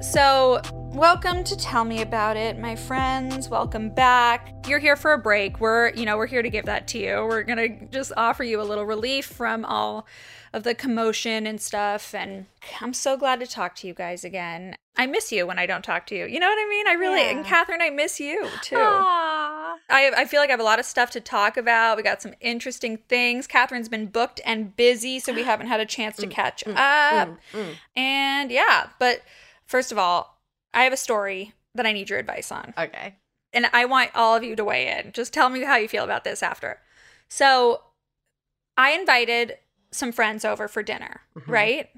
So, welcome to Tell Me About It, my friends. Welcome back. You're here for a break. We're, you know, we're here to give that to you. We're going to just offer you a little relief from all of the commotion and stuff. And I'm so glad to talk to you guys again. I miss you when I don't talk to you. You know what I mean? I really, Yeah. and Catherine, I miss you too. Aww. I, I feel like I have a lot of stuff to talk about. We got some interesting things. Catherine's been booked and busy, so we haven't had a chance to catch up. Mm, mm. And yeah, but first of all, I have a story that I need your advice on. Okay. And I want all of you to weigh in. Just tell me how you feel about this after. So, I invited some friends over for dinner, Mhm. right?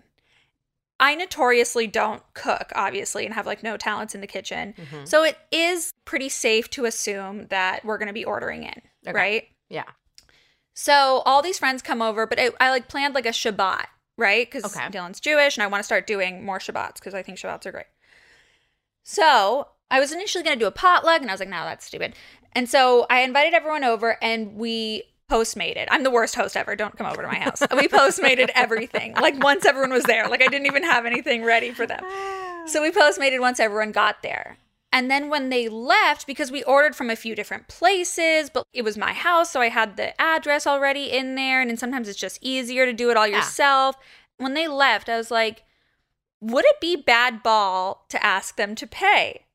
I notoriously don't cook, obviously, and have like no talents in the kitchen. Mhm. So it is pretty safe to assume that we're going to be ordering in, Okay. right? Yeah. So all these friends come over, but I, I like planned like a Shabbat, right? Because Okay. Dylan's Jewish, and I want to start doing more Shabbats because I think Shabbats are great. So I was initially going to do a potluck, and I was like, no, that's stupid. And so I invited everyone over, and we post postmated. I'm the worst host ever. Don't come over to my house. we post postmated everything. Like once everyone was there, like I didn't even have anything ready for them. So we post postmated once everyone got there. And then when they left, because we ordered from a few different places, but it was my house, so I had the address already in there. And then sometimes it's just easier to do it all Yeah. yourself. When they left, I was like, would it be bad ball to ask them to pay?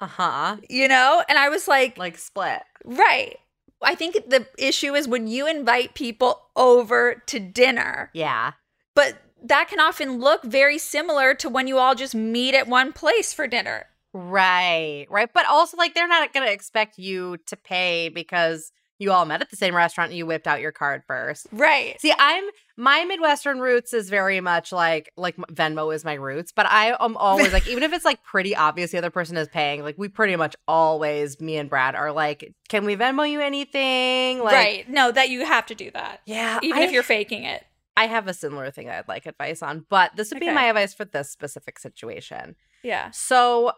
Uh huh. You know? And I was like, Like split. right. I think the issue is when you invite people over to dinner, Yeah. but that can often look very similar to when you all just meet at one place for dinner. Right. Right. But also, like, they're not going to expect you to pay because you all met at the same restaurant and you whipped out your card first. Right. See, I'm my Midwestern roots is very much like like Venmo is my roots, but I am always like even if it's like pretty obvious the other person is paying, like we pretty much always me and Brad are like, can we Venmo you anything? Like, right. No, that you have to do that. Yeah, Even I, if you're faking it. I have a similar thing I'd like advice on, but this would be my advice for this specific situation. Yeah. So,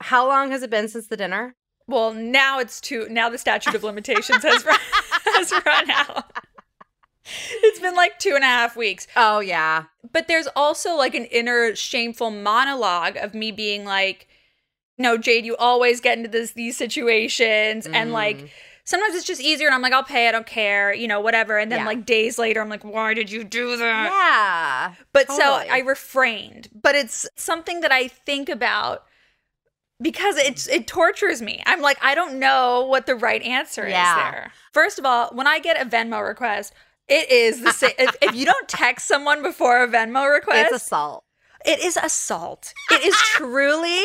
how long has it been since the dinner? Well, now it's too now the statute of limitations has run has run out. It's been like two and a half weeks. Oh yeah, But there's also like an inner shameful monologue of me being like, no, Jade, you always get into this these situations and Mm. like sometimes it's just easier and I'm like, I'll pay, I don't care, you know, whatever. And then Yeah. like days later, I'm like, why did you do that? yeah. But so I refrained. But it's something that I think about because it's it tortures me. I'm like, I don't know what the right answer Yeah. is there. First of all, when I get a Venmo request, it is the same. if, if you don't text someone before a Venmo request, It's assault. it is assault. It is truly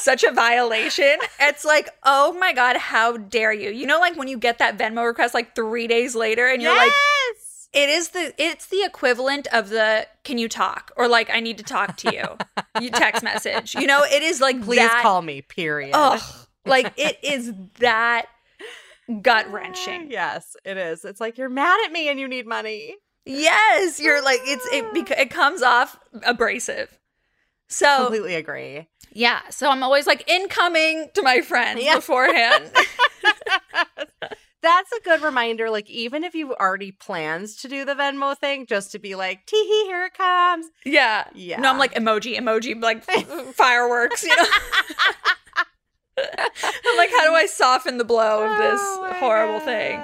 such a violation. It's like, oh my God, how dare you? You know, like when you get that Venmo request like three days later and you're like, Yes! It is the it's the equivalent of the can you talk or like I need to talk to you. you text message. You know, it is like please that, call me. Period. Ugh, like it is that gut wrenching. Yes, it is. It's like you're mad at me and you need money. Yes, you're like it's it it comes off abrasive. So Completely agree. yeah, so I'm always like incoming to my friends Yeah. beforehand. That's a good reminder. Like, even if you've already plans to do the Venmo thing, just to be like, tee hee, here it comes. yeah, Yeah. No, I'm like emoji, emoji, like fireworks. You know. I'm like, how do I soften the blow of this Oh horrible thing?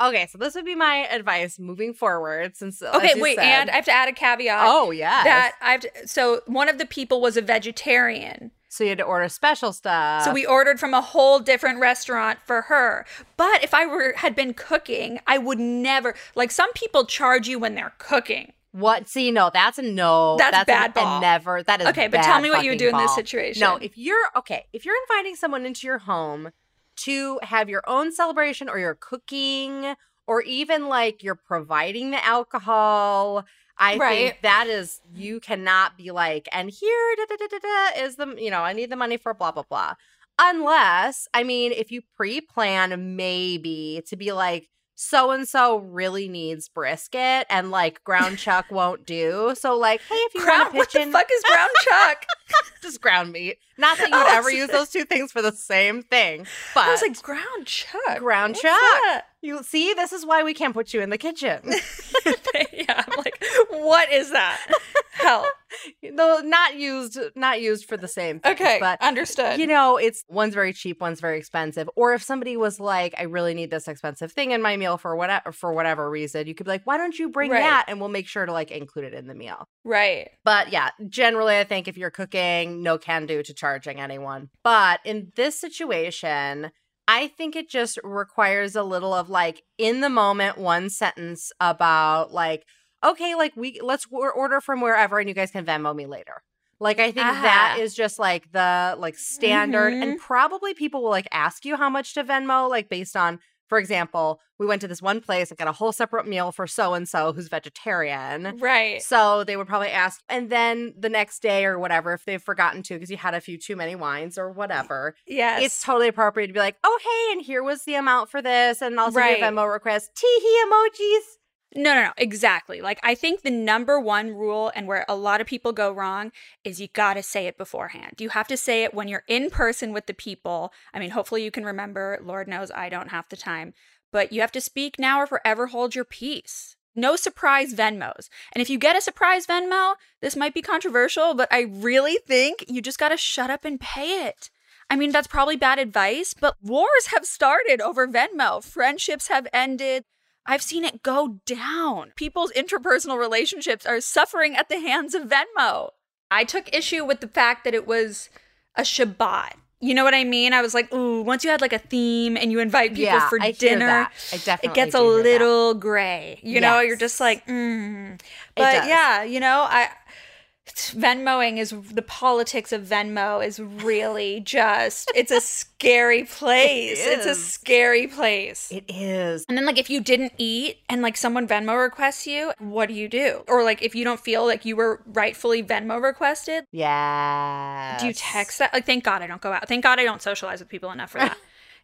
Okay, so this would be my advice moving forward. Since Okay, wait, said- and I have to add a caveat. oh yeah, That I've to so one of the people was a vegetarian. So you had to order special stuff. So we ordered from a whole different restaurant for her. But if I were had been cooking, I would never like some people charge you when they're cooking. what? See, no, that's a no. That's a- bad a ball. never. That is Okay, but tell me what you would do fucking in this situation. No, if you're okay, if you're inviting someone into your home to have your own celebration or you're cooking or even like you're providing the alcohol, I Right. think that is you cannot be like, and here da, da, da, da, da, is the you know, I need the money for blah blah blah. Unless, I mean, if you pre-plan maybe to be like so and so really needs brisket and like ground chuck won't do. So like, hey, if you ground, want to what pitch the fuck is ground chuck? just ground meat. Not that you would Oh, ever use those two things for the same thing, but I was like, ground chuck. ground What's chuck. that? You see, this is why we can't put you in the kitchen. yeah, I'm like, like, what is that? Hell. Though not used, not used for the same. Things, Okay, but understood. you know, it's one's very cheap, one's very expensive. Or if somebody was like, "I really need this expensive thing in my meal for whatever for whatever reason," you could be like, "Why don't you bring Right. that?" And we'll make sure to like include it in the meal. right. But yeah, generally, I think if you're cooking, no can do to charging anyone. But in this situation, I think it just requires a little of like in the moment, one sentence about like, okay, like we let's order from wherever and you guys can Venmo me later. Like I think that Ah. is just like the like standard, and probably people will like ask you how much to Venmo, like based on, for example, we went to this one place and got a whole separate meal for so and so who's vegetarian. Right. So they would probably ask, and then the next day or whatever, if they've forgotten to because you had a few too many wines or whatever, Yes. it's totally appropriate to be like, oh, hey, and here was the amount for this, and also Right. your Venmo request, teehee emojis. No, no, no, exactly. Like, I think the number one rule and where a lot of people go wrong is you got to say it beforehand. You have to say it when you're in person with the people. I mean, hopefully you can remember. Lord knows I don't have the time, but you have to speak now or forever hold your peace. No surprise Venmos. And if you get a surprise Venmo, this might be controversial, but I really think you just got to shut up and pay it. I mean, that's probably bad advice, but wars have started over Venmo. Friendships have ended. I've seen it go down. People's interpersonal relationships are suffering at the hands of Venmo. I took issue with the fact that it was a Shabbat. You know what I mean? I was like, ooh, once you had like a theme and you invite people yeah, for I dinner, that. I definitely it gets a hear that. little gray. You know, you're just like, mm. But yeah, you know, I Venmoing is the politics of Venmo is really just it's a scary place. it's a scary place. It is. And then like if you didn't eat and like someone Venmo requests you, what do you do? Or like if you don't feel like you were rightfully Venmo requested, Yeah. do you text that? Like thank God I don't go out. Thank God I don't socialize with people enough for that.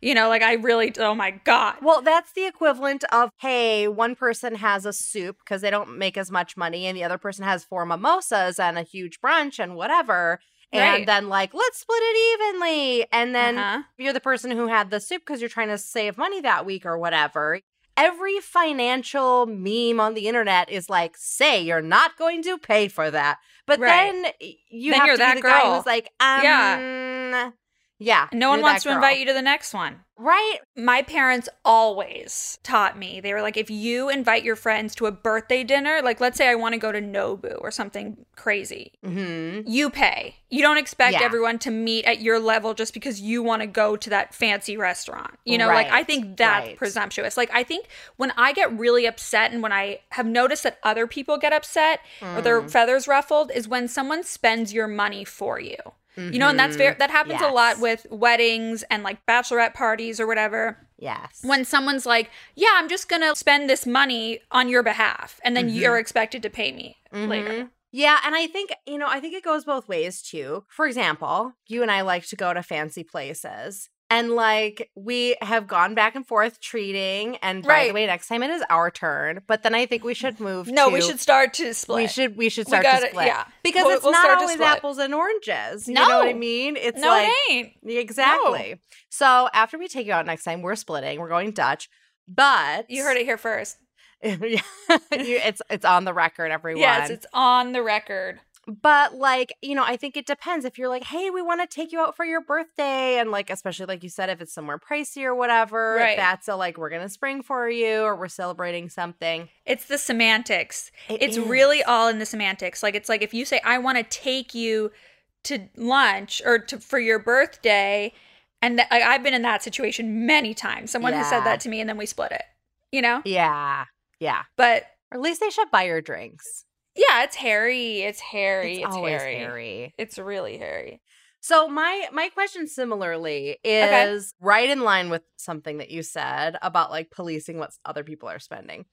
You know, like I really oh my God. Well, that's the equivalent of hey, one person has a soup because they don't make as much money, and the other person has four mimosas and a huge brunch and whatever. And Right. then, like, let's split it evenly. And then Uh-huh. you're the person who had the soup because you're trying to save money that week or whatever. Every financial meme on the internet is like, say you're not going to pay for that. But Right. then you Then have you're to be that the guy girl. who's like, um, Yeah. Yeah. no one wants to invite you to the next one. Right? My parents always taught me. They were like, if you invite your friends to a birthday dinner, like let's say I want to go to Nobu or something crazy, hmm you pay. You don't expect Yeah. everyone to meet at your level just because you want to go to that fancy restaurant. You know, like I think that's right. presumptuous. Like I think when I get really upset and when I have noticed that other people get upset or their Mm. feathers ruffled is when someone spends your money for you. You know, and that's very that happens a lot Mm-hmm. with weddings and like bachelorette parties or whatever Yes. when someone's like, "Yeah, I'm just going to spend this money on your behalf," and then Mhm. you're expected to pay me later. Mhm. Yeah, and I think, you know, I think it goes both ways too. For example, you and I like to go to fancy places. And like we have gone back and forth treating, and by the Right. way, next time it is our turn. But then I think we should move. No, we should start to split. We should we should We start gotta- to split. yeah. because We'll- it's we'll not always apples and oranges. You know what I mean? It's no, like it ain't. exactly. So after we take you out next time, we're splitting. We're going Dutch, but You heard it here first. yeah, it's it's on the record, everyone. Yes, it's on the record. But like, you know, I think it depends. If you're like, hey, we want to take you out for your birthday, and like, especially like you said, if it's somewhere pricey or whatever, Right. if that's a like, we're gonna spring for you or we're celebrating something. It's the semantics. It it's is. really all in the semantics. Like it's like if you say I want to take you to lunch or to for your birthday, and th- like, I've been in that situation many times. Someone has said that to me, and then we split it. You know, Yeah, yeah. but Or at least they should buy your drinks. Yeah, it's hairy. It's hairy. It's, it's always hairy. hairy. It's really hairy. So my my question similarly Okay. is right in line with something that you said about like policing what other people are spending.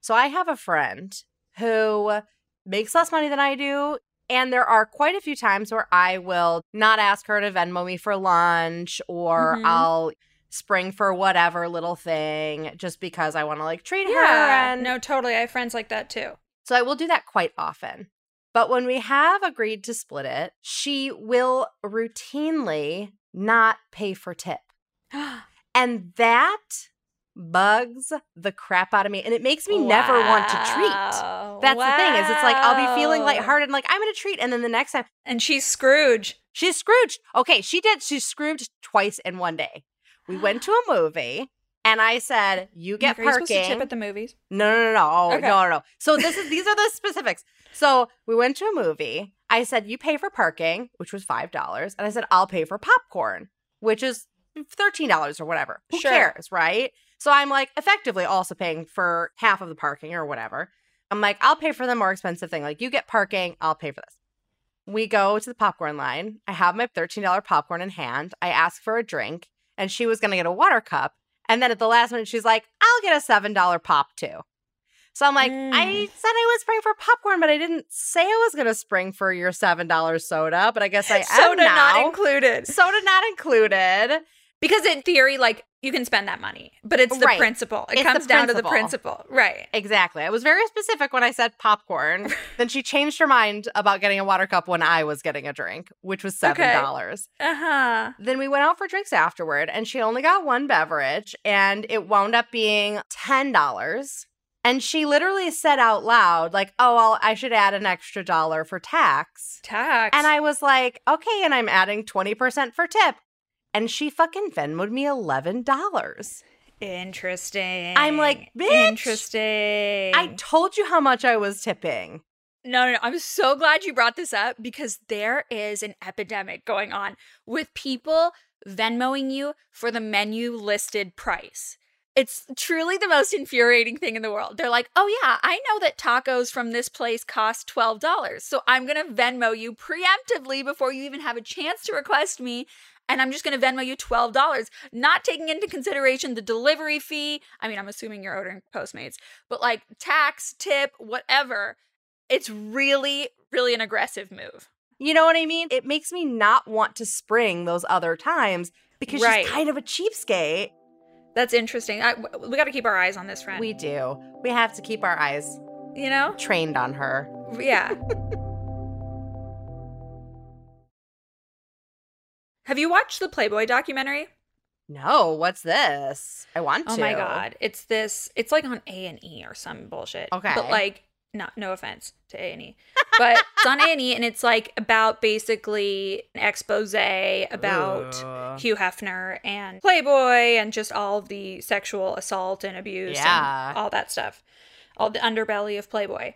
So I have a friend who makes less money than I do and there are quite a few times where I will not ask her to Venmo me for lunch or Mhm. I'll spring for whatever little thing just because I want to like treat her Yeah, and no, totally. I have friends like that too. So I will do that quite often. But when we have agreed to split it, she will routinely not pay for tip. And that bugs the crap out of me. And it makes me never want to treat. Wow. That's the thing, is it's like I'll be feeling Wow. lighthearted and like I'm gonna treat, and then the next time And she's Scrooge. she's Scrooge. Okay, she did. She's Scrooged twice in one day. We went to a movie, and I said, "You get Are you to parking." tip at the movies? No, no, no, no. Oh, Okay. no, no, no. So this is these are the specifics. So we went to a movie. I said, "You pay for parking," which was five dollars, and I said, "I'll pay for popcorn," which is thirteen dollars or whatever. Who Sure. cares, right? So I'm like effectively also paying for half of the parking or whatever. I'm like, I'll pay for the more expensive thing. Like, you get parking, I'll pay for this. We go to the popcorn line. I have my $13 popcorn in hand. I ask for a drink, and she was going to get a water cup. And then at the last minute, she's like, I'll get a $7 pop too. So I'm like, I Mm. said I was spring for popcorn, but I didn't say I was going to spring for your $7 soda. But I guess I am Soda not included. soda not included. Because in theory, like you can spend that money, but it's the Right. principle. It It's comes down to the principle. Right. Exactly. I was very specific when I said popcorn. then she changed her mind about getting a water cup when I was getting a drink, which was $7. Okay. Uh-huh. Then we went out for drinks afterward, and she only got one beverage, and it wound up being $10. And she literally said out loud, like, oh, well, I should add an extra dollar for tax. Tax. And I was like, okay, and I'm adding 20% for tip. And she fucking Venmoed me $11. Interesting. I'm like, "Bitch, Interesting. I told you how much I was tipping. No, no, no. I'm so glad you brought this up because there is an epidemic going on with people Venmoing you for the menu listed price. It's truly the most infuriating thing in the world. They're like, oh, yeah, I know that tacos from this place cost $12. So I'm going to Venmo you preemptively before you even have a chance to request me. And I'm just going to Venmo you $12, not taking into consideration the delivery fee. I mean, I'm assuming you're ordering Postmates, but like tax, tip, whatever. It's really, really an aggressive move. You know what I mean? It makes me not want to spring those other times because Right. she's kind of a cheapskate. That's interesting. I, we got to keep our eyes on this friend. We do. We have to keep our eyes you know? trained on her. Yeah. Have you watched the Playboy documentary? No, what's this? I want oh to. Oh my god, it's this. It's like on A and E or some bullshit. Okay. but like, no, no offense to A and E, but it's on A and E, and it's like about basically an expose about Ugh. Hugh Hefner and Playboy and just all of the sexual assault and abuse Yeah. and all that stuff, all the underbelly of Playboy.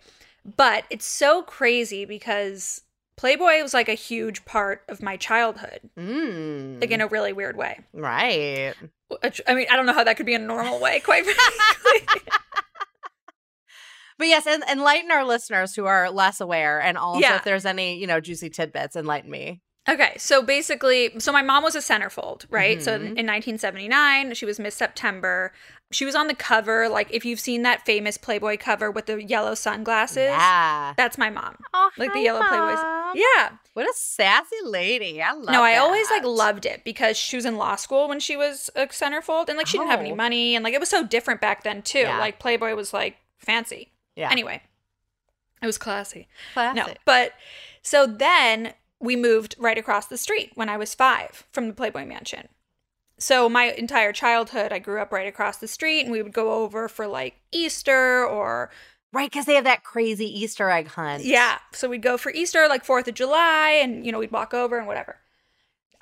But it's so crazy because Playboy was like a huge part of my childhood, Mm. like in a really weird way. right. I mean, I don't know how that could be a normal way, quite frankly. But yes, en- enlighten our listeners who are less aware, and also Yeah. if there's any, you know, juicy tidbits, enlighten me. Okay, so basically, so my mom was a centerfold, right? So in Mhm. in 1979, she was Miss September. She was on the cover, like if you've seen that famous Playboy cover with the yellow sunglasses, Yeah. that's my mom. Oh, Like the hi, yellow Playboys. Yeah. What a sassy lady. I love it. no, I always like loved it because she was in law school when she was a centerfold, and like she didn't have any Oh. money, and like it was so different back then too. Yeah. Like Playboy was like fancy. Yeah. Anyway, it was classy. Classy. No, but so then we moved right across the street when I was five from the Playboy Mansion. So my entire childhood, I grew up right across the street, and we would go over for like Easter or Right, because they have that crazy Easter egg hunt. yeah. So we'd go for Easter, like Fourth of July, and you know we'd walk over and whatever.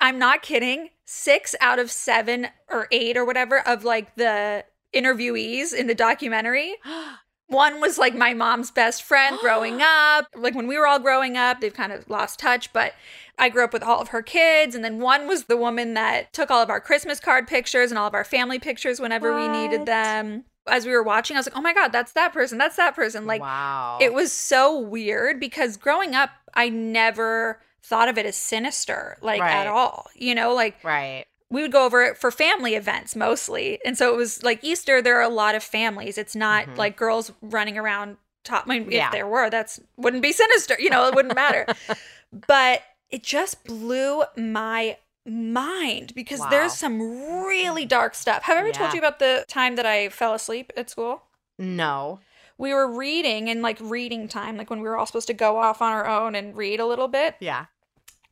I'm not kidding. Six out of seven or eight or whatever of like the interviewees in the documentary One was like my mom's best friend growing up. Like when we were all growing up, they've kind of lost touch, but I grew up with all of her kids. And then one was the woman that took all of our Christmas card pictures and all of our family pictures whenever we needed them. As we were watching, I was like, oh my God, that's that person. That's that person. Like, wow. it was so weird because growing up, I never thought of it as sinister, like Right. at all. You know, like right. We would go over it for family events mostly. And so it was like Easter, there are a lot of families. It's not Mhm. like girls running around top. I mean, Yeah. if there were, that's wouldn't be sinister, you know, it wouldn't matter. but it just blew my mind because Wow. there's some really dark stuff. Have I ever told you about the time that I fell asleep at school? No. We were reading and like reading time, like when we were all supposed to go off on our own and read a little bit. Yeah.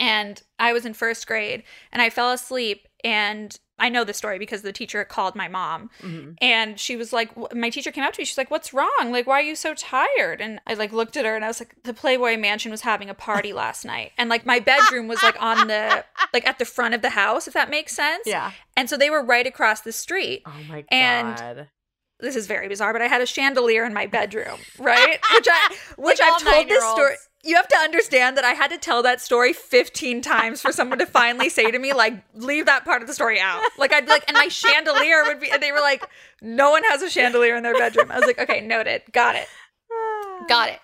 And I was in first grade and I fell asleep and I know the story because the teacher called my mom Mhm. and she was like my teacher came up to me she's like what's wrong like why are you so tired and I like looked at her and I was like the Playboy Mansion was having a party last night and like my bedroom was like on the like at the front of the house if that makes sense Yeah. and so they were right across the street Oh my god. And- this is very bizarre, but I had a chandelier in my bedroom, right? Which I which Like I've told this story. You have to understand that I had to tell that story 15 times for someone to finally say to me, like, leave that part of the story out. Like I'd be like, and my chandelier would be and they were like, no one has a chandelier in their bedroom. I was like, okay, noted. Got it. Got it.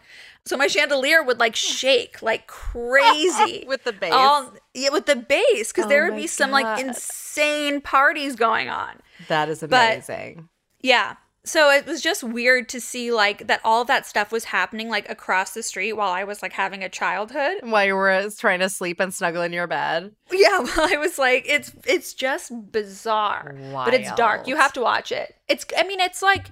So my chandelier would like shake like crazy. with the bass. All yeah, with the bass, because Oh there would be some like insane parties going on. that is but- amazing. Yeah. So it was just weird to see like that all that stuff was happening like across the street while I was like having a childhood. While you were uh, trying to sleep and snuggle in your bed. Yeah, well, I was like it's it's just bizarre. But it's dark. You have to watch it. It's I mean it's like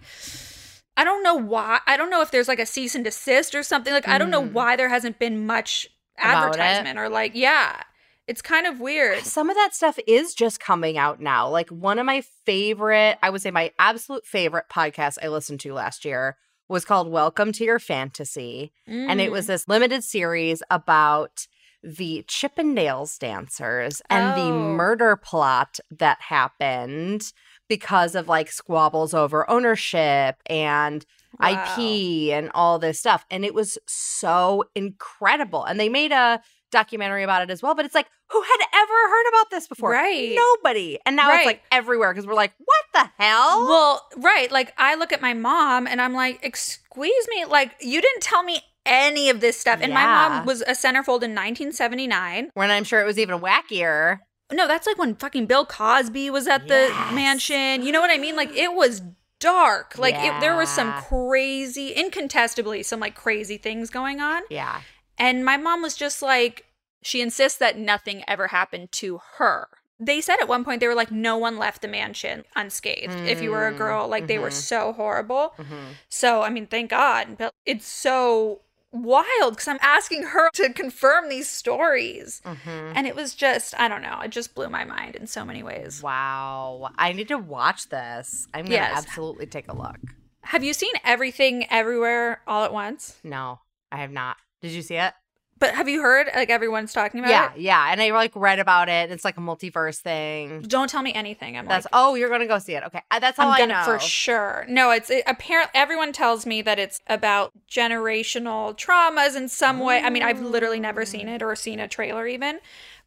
I don't know why. I don't know if there's like a cease and desist or something. Like I don't know Mm. why there hasn't been much advertisement or like yeah. It's kind of weird. Some of that stuff is just coming out now. Like one of my favorite, I would say my absolute favorite podcast I listened to last year was called Welcome to Your Fantasy. And it was Mm. this limited series about the Chippendales dancers and the Oh. murder plot that happened because of like squabbles over ownership and Wow. IP and all this stuff. And it was so incredible. And they made a documentary about it as well. But it's like, who had ever heard about this before? Right. Nobody. And now Right. it's like everywhere because we're like, what the hell? Well, right. Like I look at my mom and I'm like, excuse me, like you didn't tell me any of this stuff. And my mom was a centerfold in 1979. when I'm sure it was even wackier. No, that's like when fucking Bill Cosby was at the Yes. mansion. You know what I mean? Like it was dark. Like it, there was some crazy, incontestably, some like crazy things going on. Yeah. And my mom was just like, she insists that nothing ever happened to her. They said at one point, they were like, no one left the mansion unscathed. if you were a girl, like they were mhm. so horrible. Mhm. So, I mean, thank God. But it's so wild because I'm asking her to confirm these stories. Mhm. And it was just, I don't know, it just blew my mind in so many ways. Wow. I need to watch this. I'm going to Yes. absolutely take a look. Have you seen everything everywhere all at once? No, I have not. Did you see it? But have you heard like everyone's talking about Yeah, it? yeah. Yeah. And I like read about it. It's like a multiverse thing. Don't tell me anything. I'm That's like, oh, you're gonna go see it. Okay, Uh, that's all I'm gonna know. for sure. No, it's it, apparent. Everyone tells me that it's about generational traumas in some way. I mean, I've literally never seen it or seen a trailer even,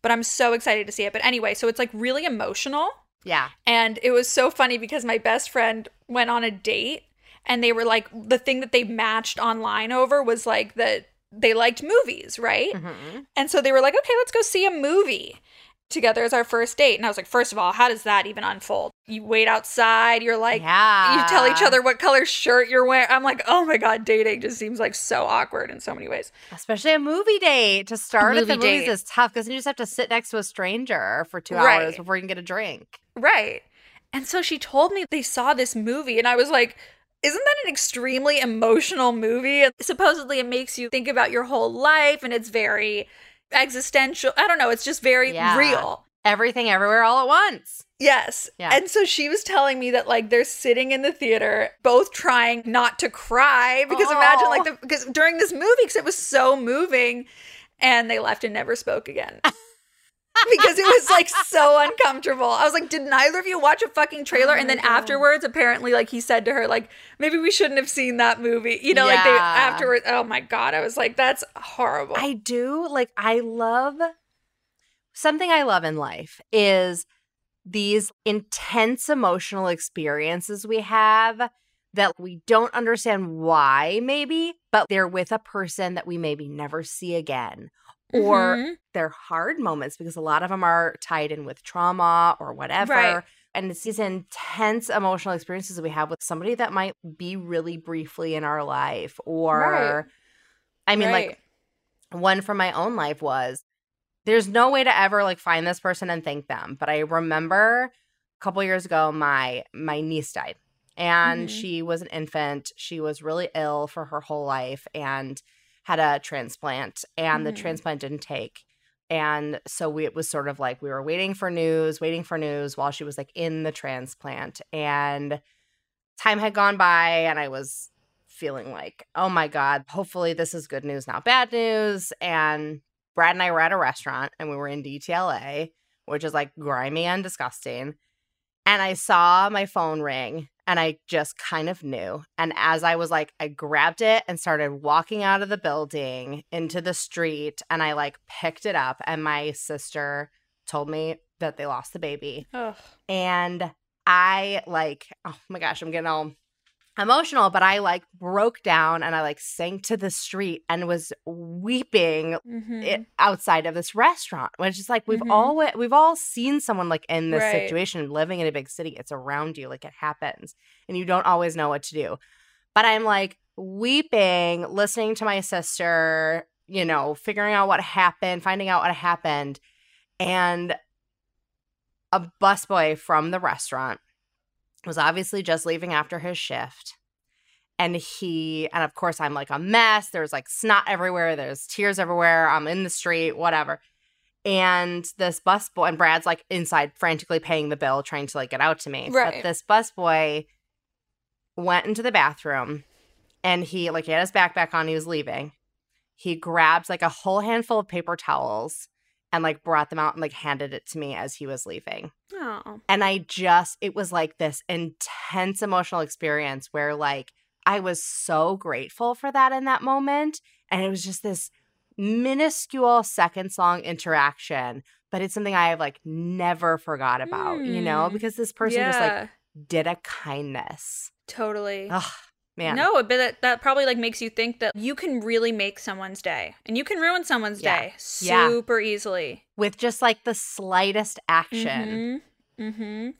but I'm so excited to see it. But anyway, so it's like really emotional. Yeah. And it was so funny because my best friend went on a date and they were like, the thing that they matched online over was like that they liked movies, right? Mhm. And so they were like, okay, let's go see a movie together as our first date. And I was like, first of all, how does that even unfold? You wait outside, you're like, yeah. you tell each other what color shirt you're wearing. I'm like, oh my God, dating just seems like so awkward in so many ways. especially a movie date to start at the movie movies is tough because then you just have to sit next to a stranger for two Right. hours before you can get a drink. Right. And so she told me they saw this movie, and I was like, isn't that an extremely emotional movie? Supposedly it makes you think about your whole life, and it's very existential. I don't know. It's just very Yeah. real. Everything, everywhere, all at once. Yes. Yeah. And so she was telling me that like they're sitting in the theater, both trying not to cry because imagine like Oh. the because during this movie because it was so moving, and they left and never spoke again. because it was like so uncomfortable. I was like, did neither of you watch a fucking trailer? Oh and then God. afterwards, apparently, like he said to her, like, maybe we shouldn't have seen that movie. You know, like they afterwards, oh my God. I was like, that's horrible. I do like I love something I love in life is these intense emotional experiences we have that we don't understand why maybe, but they're with a person that we maybe never see again. Or Mhm. they're hard moments because a lot of them are tied in with trauma or whatever. Right. And it's these intense emotional experiences that we have with somebody that might be really briefly in our life. Or, Right. I mean, Right. like, one from my own life was there's no way to ever like find this person and thank them. But I remember a couple years ago, my my niece died. And Mhm. she was an infant. She was really ill for her whole life and had a transplant. And the Mhm. transplant didn't take And so we, it was sort of like we were waiting for news, waiting for news while she was like in the transplant. And time had gone by, and I was feeling like, oh my God, hopefully this is good news, not bad news. And Brad and I were at a restaurant and we were in DTLA, which is like grimy and disgusting. And I saw my phone ring and I just kind of knew. And as I was like, I grabbed it and started walking out of the building into the street and I like picked it up. And my sister told me that they lost the baby. Ugh. And I like, oh my gosh, I'm getting all emotional, but I like broke down and I like sank to the street and was weeping Mhm. it, outside of this restaurant, which is like we've Mhm. all we've all seen someone like in this Right. situation, living in a big city. It's around you, like it happens, and you don't always know what to do. But I'm like weeping, listening to my sister, you know, figuring out what happened, finding out what happened, and a busboy from the restaurant was obviously just leaving after his shift. And he, and of course, I'm like a mess. There's like snot everywhere. There's tears everywhere. I'm in the street, whatever. And this bus boy, and Brad's like inside frantically paying the bill, trying to like get out to me. Right. But this bus boy went into the bathroom and he, like, he had his backpack on. He was leaving. He grabbed like a whole handful of paper towels and like brought them out and like handed it to me as he was leaving. Oh. And I just, it was like this intense emotional experience where like I was so grateful for that in that moment. And it was just this minuscule seconds long interaction, but it's something I have like never forgot about, you know, Mm. because this person just like did a kindness. totally. Ugh, man. No, but that, that probably like makes you think that you can really make someone's day and you can ruin someone's Yeah. day Yeah. super easily. With just like the slightest action. Mm-hmm. Mm-hmm.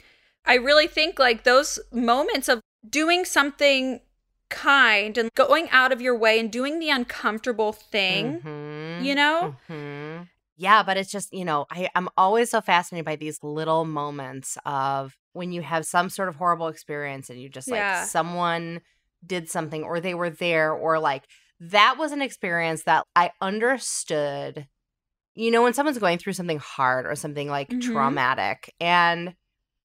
I really think like those moments of doing something kind and going out of your way and doing the uncomfortable thing, Mhm. you know? Mhm. Yeah, but it's just, you know, I, I'm always so fascinated by these little moments of when you have some sort of horrible experience and you just like Yeah. someone did something or they were there or like that was an experience that I understood. You know, when someone's going through something hard or something like Mhm. traumatic and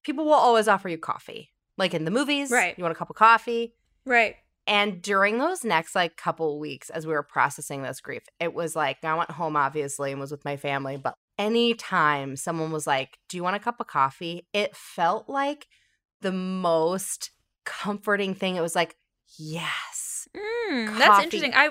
people will always offer you coffee. Like in the movies, Right. you want a cup of coffee. Right. And during those next like couple weeks, as we were processing this grief, it was like I went home obviously and was with my family. But anytime someone was like, Do you want a cup of coffee? It felt like the most comforting thing. It was like, Yes. Mm, that's interesting. I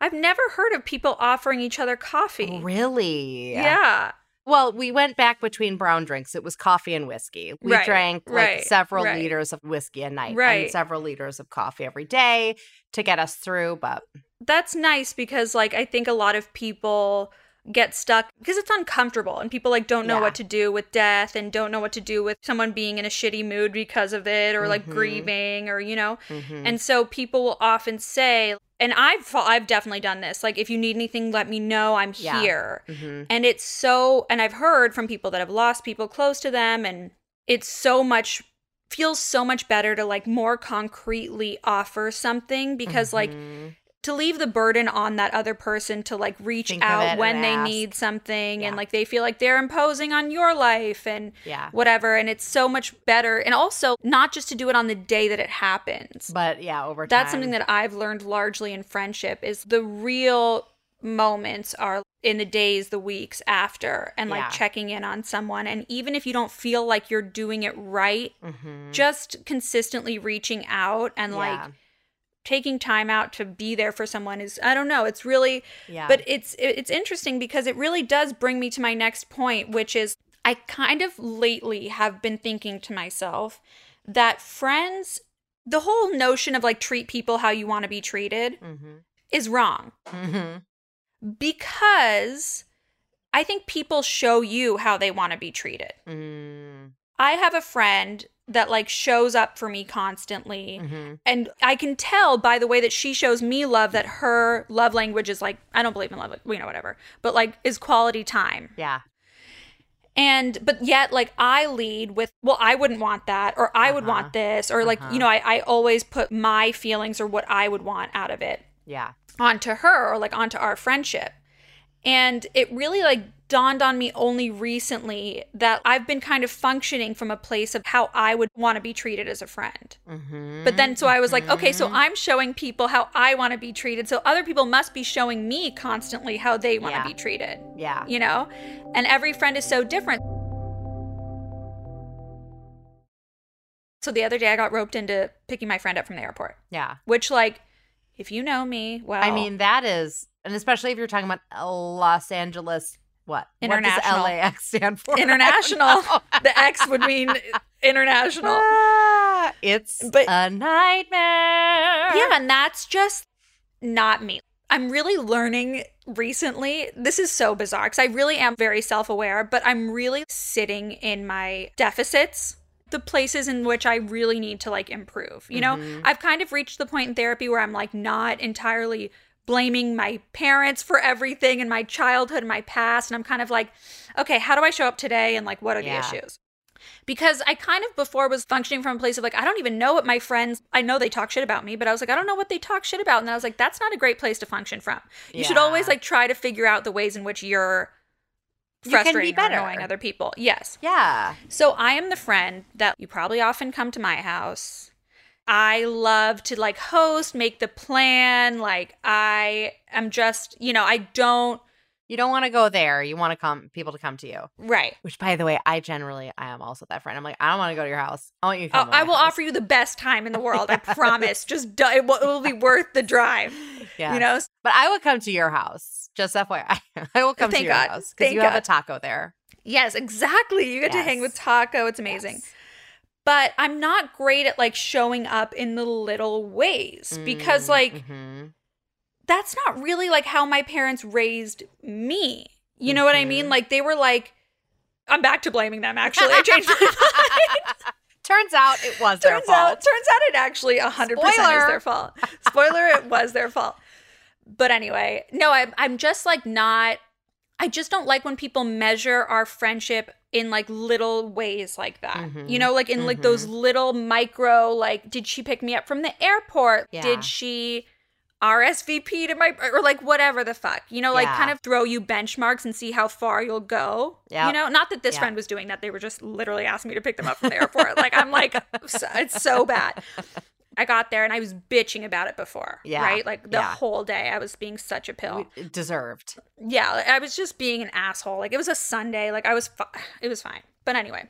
I've never heard of people offering each other coffee. Really? Yeah. Well, we went back between brown drinks. It was coffee and whiskey. We Right, drank like right, several right. liters of whiskey a night and several liters of coffee every day to get us through. But That's nice because like I think a lot of people get stuck because it's uncomfortable and people like don't know Yeah. what to do with death and don't know what to do with someone being in a shitty mood because of it or like Mhm. grieving or you know. mhm. And so people will often say and I've I've definitely done this like if you need anything let me know I'm Yeah. here. Mhm. And it's so, and I've heard from people that have lost people close to them, and it's so much, feels so much better to like more concretely offer something because, like, Mhm. To leave the burden on that other person to like reach Think out when they ask. need something Yeah. and like they feel like they're imposing on your life and yeah. whatever. And it's so much better. And also, not just to do it on the day that it happens But yeah, over time. that's something that I've learned largely in friendship is the real moments are in the days, the weeks after, and like Yeah. checking in on someone. And even if you don't feel like you're doing it right, Mhm. just consistently reaching out and like taking time out to be there for someone is I don't know, it's really yeah. but it's it's interesting because it really does bring me to my next point, which is I kind of lately have been thinking to myself that friends, the whole notion of like treat people how you want to be treated Mhm. is wrong Mhm. because I think people show you how they want to be treated. Mm. I have a friend that like shows up for me constantly Mhm. and I can tell by the way that she shows me love that her love language is like I don't believe in love, you know whatever, but like is quality time. Yeah. And but yet like I lead with well I wouldn't want that or I would Uh-huh. want this or like Uh-huh. you know I I always put my feelings or what I would want out of it Yeah. onto her or like onto our friendship. And it really like dawned on me only recently that I've been kind of functioning from a place of how I would want to be treated as a friend. Mhm, But then, so I was like, okay, so mhm. I'm showing people how I want to be treated. So other people must be showing me constantly how they want to Yeah. be treated, yeah. you know? And every friend is so different. So the other day, I got roped into picking my friend up from the airport, Yeah. which, like, if you know me, well, I mean, that is, and especially if you're talking about Los Angeles, what? International. What does LAX stand for? International. the X would mean international. Ah, it's But- a nightmare. Yeah, and that's just not me. I'm really learning recently. This is so bizarre because I really am very self aware, but I'm really sitting in my deficits, the places in which I really need to like improve. You know, Mhm. I've kind of reached the point in therapy where I'm like not entirely blaming my parents for everything in my childhood and my past. And I'm kind of like, okay, how do I show up today? And like, what are Yeah. the issues? because I kind of before was functioning from a place of like I don't even know what my friends I know they talk shit about me but I was like I don't know what they talk shit about and I was like that's not a great place to function from. You should always like try to figure out the ways in which you're You can be frustrating or annoying other people. Yes. Yeah. So I am the friend that you probably often come to my house. I love to like host, make the plan, like I am just, you know, I don't You don't want to go there. You want to come people to come to you. right. Which, by the way, I generally I am also that friend. I'm like, I don't want to go to your house. I want you to Oh, come. to I will house. offer you the best time in the world. I promise. Just do- it will, it will be worth the drive. Yeah. You know, But I would come to your house. Just FYI, I will come Thank to your God. house because Thank you have a taco there. Yes, exactly. You get to hang with Taco. It's amazing. Yes. But I'm not great at like showing up in the little ways because Mm, like mhm. that's not really like how my parents raised me. You know what I mean? Mhm. Like they were like I'm back to blaming them actually. I changed my mind. Turns out it was their fault. out turns out it actually 100% is their fault. Spoiler it was their fault. But anyway, no, I'm I'm just like not I just don't like when people measure our friendship in like little ways like that. Mhm. You know, like in like those little micro like did she pick me up from the airport? Yeah. Did she RSVP to my or like whatever the fuck. You know, like Yeah. kind of throw you benchmarks and see how far you'll go. You know, not that this Yep. friend was doing that. They were just literally asking me to pick them up from the airport. like I'm like so- it's so bad. I got there and I was bitching about it before. Yeah. Right? Like the Yeah. whole day I was being such a pill. We- Deserved. Yeah, I was just being an asshole. Like it was a Sunday. Like I was, fi- it was fine. But anyway,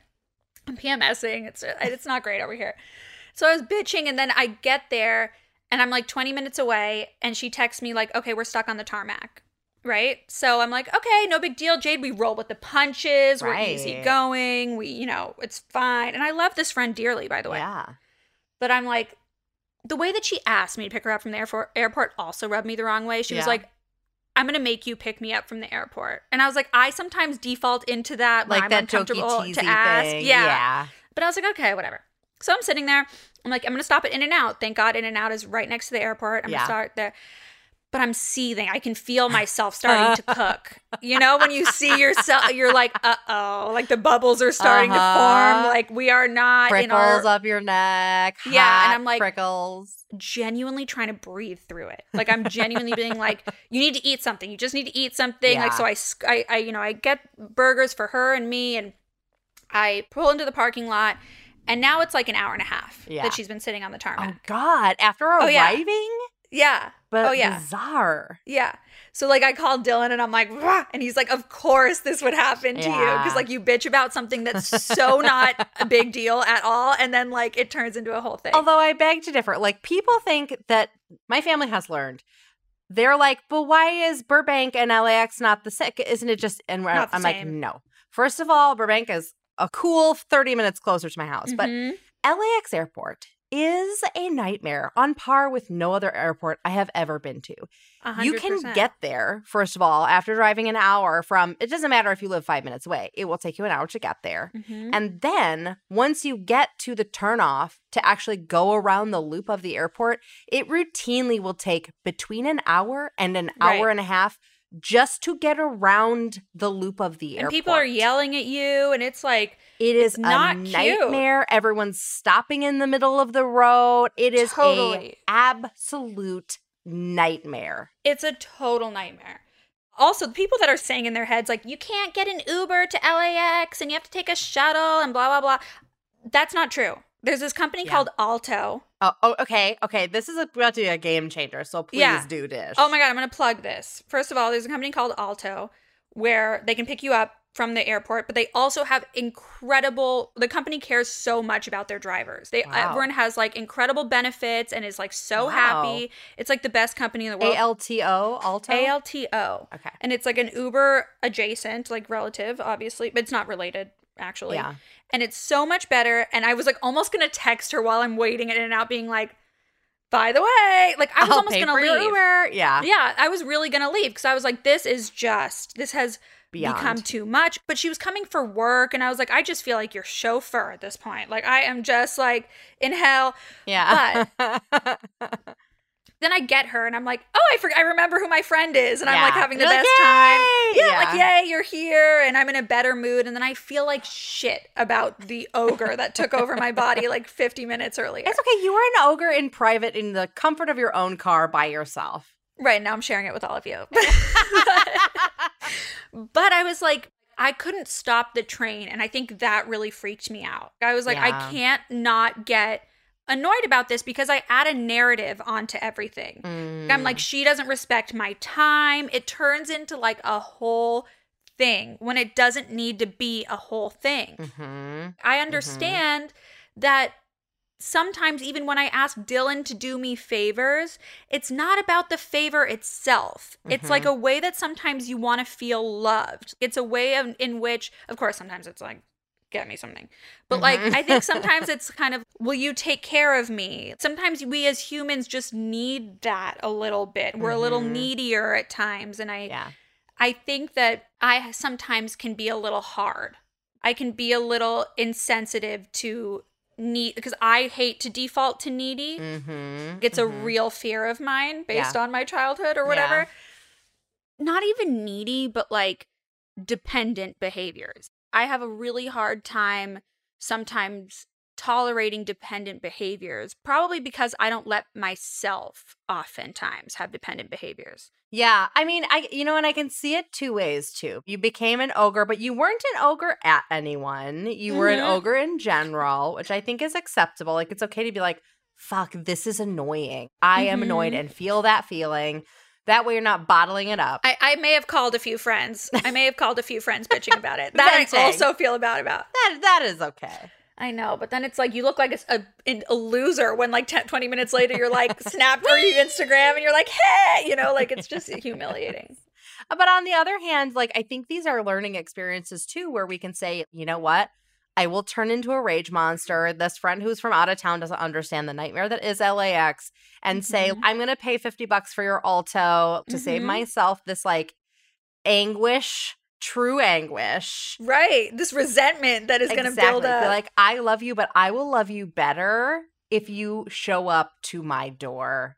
I'm PMSing. It's uh, it's not great over here. So I was bitching, and then I get there, and I'm like 20 minutes away, and she texts me like, "Okay, we're stuck on the tarmac." Right. So I'm like, okay, no big deal, Jade. We roll with the punches. We're easy going. We, you know, it's fine. And I love this friend dearly, by the way. Yeah. But I'm like, the way that she asked me to pick her up from the airport, airport also rubbed me the wrong way. She was like, I'm to make you pick me up from the airport. And I was like, I sometimes default into that Like I'm that uncomfortable to ask. thing. Yeah. yeah. But I was like, okay, whatever. So I'm sitting there. I'm like, I'm to stop at In and Out. Thank God In and Out is right next to the airport. I'm gonna start there. But I'm seething. I can feel myself starting to cook. You know, when you see yourself, you're like, uh oh, like the bubbles are starting to Uh-huh. form. Like we are not in Prickles our up your neck. Yeah, and I'm like- prickles. genuinely trying to breathe through it. Like I'm genuinely being like, you need to eat something. You just need to eat something. Like so, I, I, I, you know, I get burgers for her and me, and I pull into the parking lot, and now it's like an hour and a half Yeah. that she's been sitting on the Oh tarmac. God! After Oh, yeah. Yeah, but Oh, yeah. bizarre. yeah. So like I called Dylan and I'm like, "Rah," and he's like, of course this would happen to you because like you bitch about something that's so not a big deal at all, and then like it turns into a whole thing. Although I beg to differ. Like people think that my family has learned. They're like, but why is Burbank and LAX not the same? Isn't it just? And I'm like, no. First of all, Burbank is a cool 30 minutes closer to my house, but Mhm. LAX airport is a nightmare on par with no other airport I have ever been to. A You can get there, first of all, after driving an hour from, it doesn't matter if you live five minutes away, it will take you an hour to get there. Mhm. And then once you get to the turnoff to actually go around the loop of the airport, it routinely will take between an hour and an hour Right. and a half just to get around the loop of the and airport. people are yelling at you, and it's like. It is It's not a cute. nightmare. Everyone's stopping in the middle of the road. It is Totally. a absolute nightmare. It's a total nightmare. Also, the people that are saying in their heads, like, you can't get an Uber to LAX and you have to take a shuttle and blah, blah, blah. That's not true. There's this company Yeah. called Alto. Oh, oh, okay, okay. This is about to be a game changer. So please Yeah. do dish. Oh my God, I'm going to plug this. First of all, there's a company called Alto where they can pick you up from the airport, but they also have incredible, the company cares so much about their drivers. They, Wow. everyone has like incredible benefits and is like so Wow. happy. It's like the best company in the world. A L T O Alto. ALTO. Okay. And it's like an Uber adjacent, like relative, obviously, but it's not related actually. Yeah. And it's so much better. And I was like almost gonna text her while I'm waiting in and out, being like, by the way, like I was I'll almost gonna leave. Uber. Yeah. Yeah, I was really gonna leave because I was like, this is just this has Beyond. become too much. But she was coming for work, and I was like, I just feel like your chauffeur at this point. Like I am just like in hell. yeah. Then I get her, and I'm like, oh, I forget. I remember who my friend is, and I'm like having the You're like, best time. "Yay!" Yeah, like yay, you're here, and I'm in a better mood. And then I feel like shit about the ogre that took over my body like 50 minutes earlier. It's okay. You were an ogre in private in the comfort of your own car by yourself. Right now, I'm sharing it with all of you. but I was like, I couldn't stop the train, and I think that really freaked me out. I was like, Yeah. I can't not get annoyed about this because I add a narrative onto everything. I'm Mm. like, she doesn't respect my time. It turns into like a whole thing when it doesn't need to be a whole thing. hmm I understand that sometimes, even when I ask Dylan to do me favors, it's not about the favor itself. It's like a way that sometimes you want to feel loved. It's a way of, in which, of course, sometimes it's like, get me something. But like, Mhm. I think sometimes it's kind of, will you take care of me? Sometimes we as humans just need that a little bit. We're a little Mhm. needier at times. And I, Yeah. I think that I sometimes can be a little hard. I can be a little insensitive to need because I hate to default to needy. Mm-hmm. It's a real fear of mine based Yeah. on my childhood or whatever. Not even needy, but like dependent behaviors. I have a really hard time sometimes tolerating dependent behaviors, probably because I don't let myself oftentimes have dependent behaviors. Yeah, I mean, I you know, and I can see it two ways too. You became an ogre, but you weren't an ogre at anyone. You were an Mhm. ogre in general, which I think is acceptable. Like it's okay to be like, "Fuck, this is annoying. I am annoyed," Mhm. and feel that feeling. That way, you're not bottling it up. I, I may have called a few friends. I may have called a few friends bitching about it. That I also feel about about. that that is okay. I know, but then it's like you look like a, a, a loser when like 10, 20 minutes later you're like snapped for your Instagram and you're like, hey, you know, like it's just humiliating. But on the other hand, like I think these are learning experiences too, where we can say, you know what? I will turn into a rage monster. This friend who's from out of town doesn't understand the nightmare that is LAX and say, Mhm. I'm going to pay 50 bucks for your alto to save Mhm. myself this like anguish, true anguish. Right. This resentment that is going to build up. like, I love you, but I will love you better if you show up to my door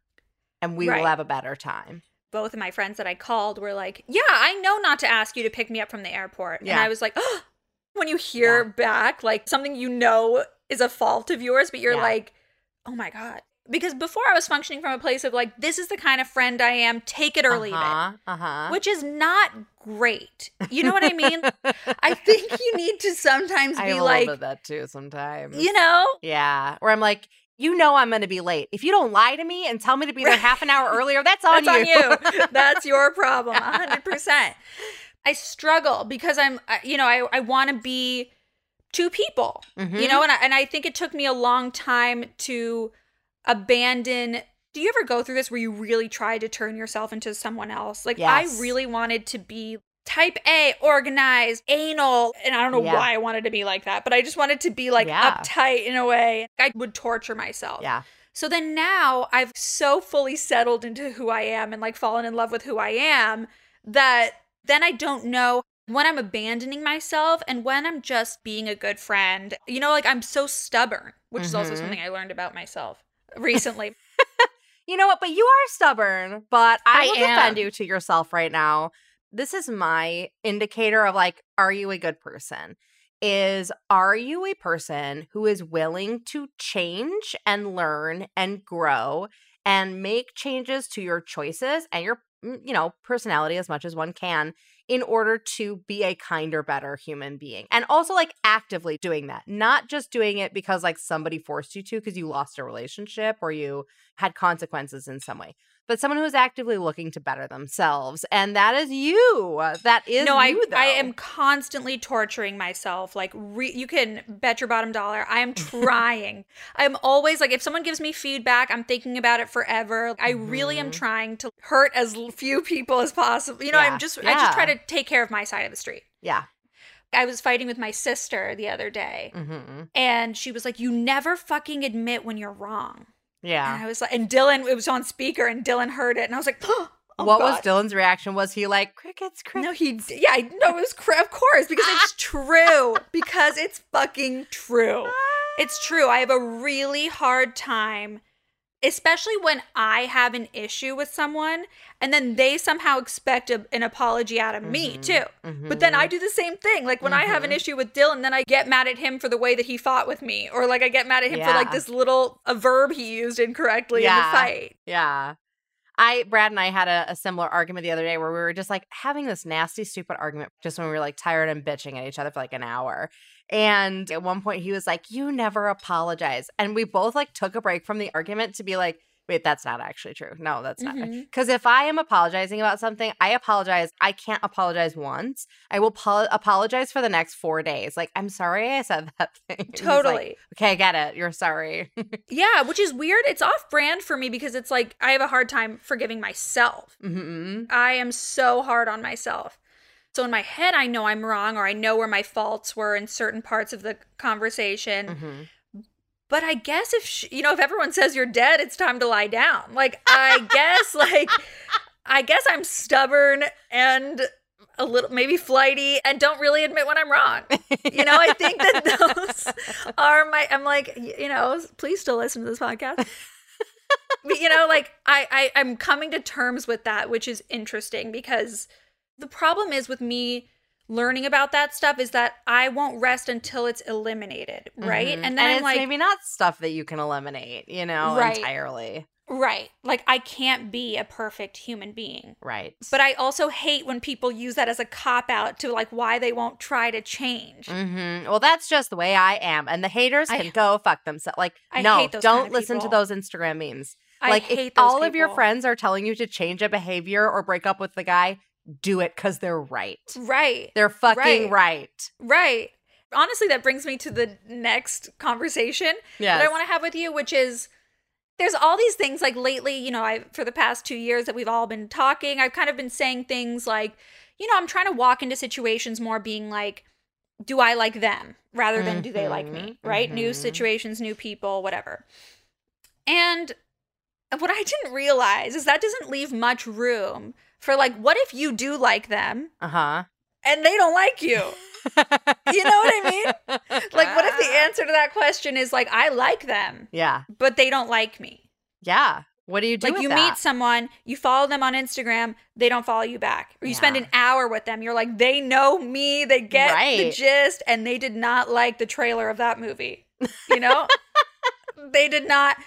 and we Right. will have a better time. Both of my friends that I called were like, yeah, I know not to ask you to pick me up from the airport. And I was like, oh, when you hear Yeah. back like something you know is a fault of yours, but you're Yeah. like, oh my God. Because before I was functioning from a place of like, this is the kind of friend I am, take it or leave it. Uh-huh, uh-huh. which is not great. You know what I mean? I think you need to sometimes be like, that too sometimes. you know, Yeah. Where I'm like, you know I'm gonna be late. If you don't lie to me and tell me to be there half an hour earlier, that's on that's you. on you. That's your problem, 100%. I struggle because I'm, you know, I, I want to be two people, Mhm. you know, and I, and I think it took me a long time to abandon. Do you ever go through this where you really try to turn yourself into someone else? Like, Yes. I really wanted to be type A, organized, anal, and I don't know Yeah. why I wanted to be like that, but I just wanted to be like Yeah. uptight in a way. I would torture myself. Yeah. So then now I've so fully settled into who I am and like fallen in love with who I am that then I don't know when I'm abandoning myself and when I'm just being a good friend. You know, like I'm so stubborn, which is also Mhm. something I learned about myself recently. You know what? But you are stubborn, but I, I will am. defend you to yourself right now. This is my indicator of like, are you a good person? Is are you a person who is willing to change and learn and grow and make changes to your choices and your you know, personality as much as one can in order to be a kinder, better human being. And also like actively doing that, not just doing it because like somebody forced you to because you lost a relationship or you had consequences in some way but someone who is actively looking to better themselves. And that is you. That is no, you, I. I am constantly torturing myself. Like, re- you can bet your bottom dollar. I am trying. I'm always like, if someone gives me feedback, I'm thinking about it forever. I really am Mhm. trying to hurt as few people as possible. You know, Yeah. I'm just, I just try to take care of my side of the street. Yeah. I was fighting with my sister the other day, hmm and she was like, "You never fucking admit when you're wrong." And Yeah. I was like, and Dylan, it was on speaker, and Dylan heard it, and I was like, "Oh what was Dylan's reaction? Was he like crickets, crickets? No, he. Yeah, I know it was cr- of course because it's true. Because it's fucking true. It's true. I have a really hard time, especially when I have an issue with someone, and then they somehow expect a, an apology out of me Mhm, too. But then I mhm. do the same thing. Like when I have an Mhm. issue with Dylan, then I get mad at him for the way that he fought with me, or like I get mad at him for like this little a verb he used incorrectly in the fight. Yeah. I Brad and I had a, a similar argument the other day where we were just like having this nasty, stupid argument just when we were like tired and bitching at each other for like an hour. And at one point he was like, You never apologize. And we both like took a break from the argument to be like, wait, that's not actually true. No, that's not. Because if I am apologizing about something, I apologize. I can't apologize once. I will pol- apologize for the next four days. Like, I'm sorry I said that thing. He's like, Totally. okay, I get it. You're sorry. Yeah, which is weird. It's off brand for me because it's like I have a hard time forgiving myself. hmm I am so hard on myself. So in my head, I know I'm wrong or I know where my faults were in certain parts of the conversation. hmm But I guess if, sh you know, if everyone says you're dead, it's time to lie down. Like, I guess, like, I guess I'm stubborn and a little, maybe flighty and don't really admit when I'm wrong. You know, I think that those are my, I'm like, you know, please still listen to this podcast. But, you know, like I, I I'm coming to terms with that, which is interesting because the problem is with me learning about that stuff is that I won't rest until it's eliminated, right? Mhm. And then I'm it's like, maybe not stuff that you can eliminate, you know, Right. entirely. right, like I can't be a perfect human being. Right. But I also hate when people use that as a cop out to like why they won't try to change. Mm-hmm. Well, that's just the way I am, and the haters I- can go fuck themselves. Like, I no, don't kind of listen to those Instagram memes. I like, if all of your friends are telling you to change a behavior or break up with the guy, do it because they're right. Right. They're fucking right. Right. Honestly, that brings me to the next conversation Yes. that I want to have with you, which is there's all these things like lately, you know, I for the past 2 years that we've all been talking, I've kind of been saying things like, you know, I'm trying to walk into situations more being like do I like them rather than do they like me, Mhm, right? New mhm. situations, new people, whatever. And what I didn't realize is that doesn't leave much room for like what if you do like them Uh huh. and they don't like you? You know what I mean? Like, what if the answer to that question is like, I like them, Yeah. but they don't like me? Yeah. What do you do? like, you that? meet someone, you follow them on Instagram, they don't follow you back. Or you spend an hour with them, you're like, they know me, they get the gist, and they did not like the trailer of that movie. You know? they did not,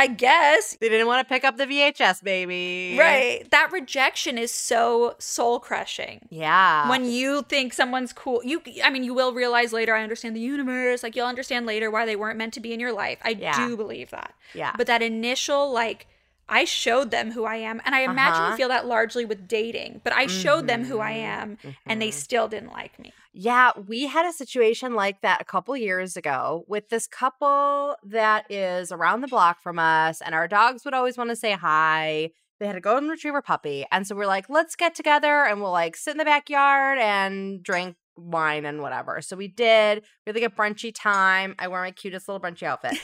I guess. They didn't want to pick up the VHS, baby. Right. That rejection is so soul crushing. Yeah. when you think someone's cool you i mean you will realize later i understand the universe like you'll understand later why they weren't meant to be in your life i Yeah. do believe that yeah. but that initial like i showed them who i am and i imagine Uh-huh. you feel that largely with dating but i showed them who i Mhm, am and they mhm. still didn't like me Yeah, we had a situation like that a couple years ago with this couple that is around the block from us, and our dogs would always want to say hi. They had a golden retriever puppy. And so we're like, let's get together and we'll like sit in the backyard and drink wine and whatever. So we did. We had like a brunchy time. I wore my cutest little brunchy outfit.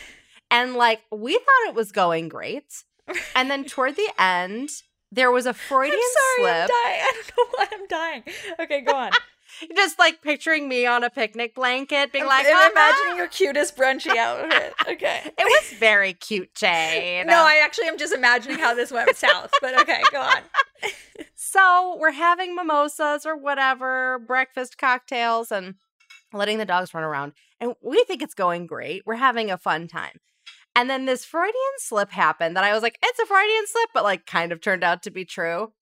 and like, we thought it was going great. And then toward the end, there was a Freudian i'm sorry i'm slip. dying i don't know why i'm dying okay go on Just like picturing me on a picnic blanket, being I'm, like, I'm imagining your cutest brunchy outfit okay It was very cute, Jane. no i actually am just imagining how this went south but okay go on so we're having mimosas or whatever, breakfast cocktails, and letting the dogs run around. And we think it's going great. We're having a fun time. And then this Freudian slip happened that I was like, it's a Freudian slip, but like kind of turned out to be true.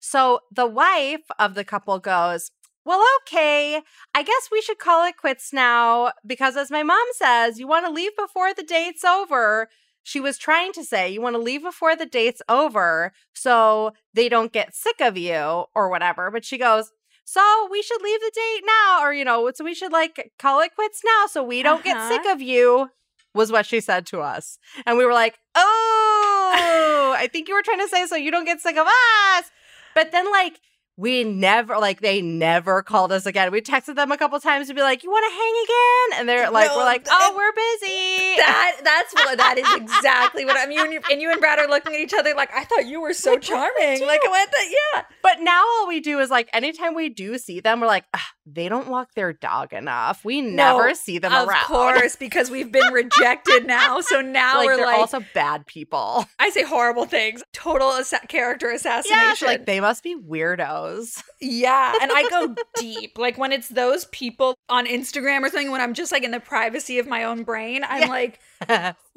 So the wife of the couple goes, Well, okay, I guess we should call it quits now because, as my mom says, you want to leave before the date's over. She was trying to say, You want to leave before the date's over so they don't get sick of you or whatever. But she goes, so we should leave the date now or you know so we should like call it quits now so we don't Uh-huh. get sick of you was what she said to us. And we were like oh i think you were trying to say so you don't get sick of us. But then like we never like they never called us again. We texted them a couple times to be like you want to hang again? And they're like No, we're like oh we're busy. That that's what that is exactly what I mean. And you, and you and Brad are looking at each other like I thought you were so Like, charming. Like you- what the yeah. But now all we do is like anytime we do see them, we're like, they don't walk their dog enough. We never see them of around. Of course, because we've been rejected now. So now like we're they're like also bad people. I say horrible things. Total assa- character assassination. Yeah, so, like they must be weirdos. Yeah, and I go deep. Like when it's those people on Instagram or something, when I'm just like in the privacy of my own brain, I'm Yeah. like,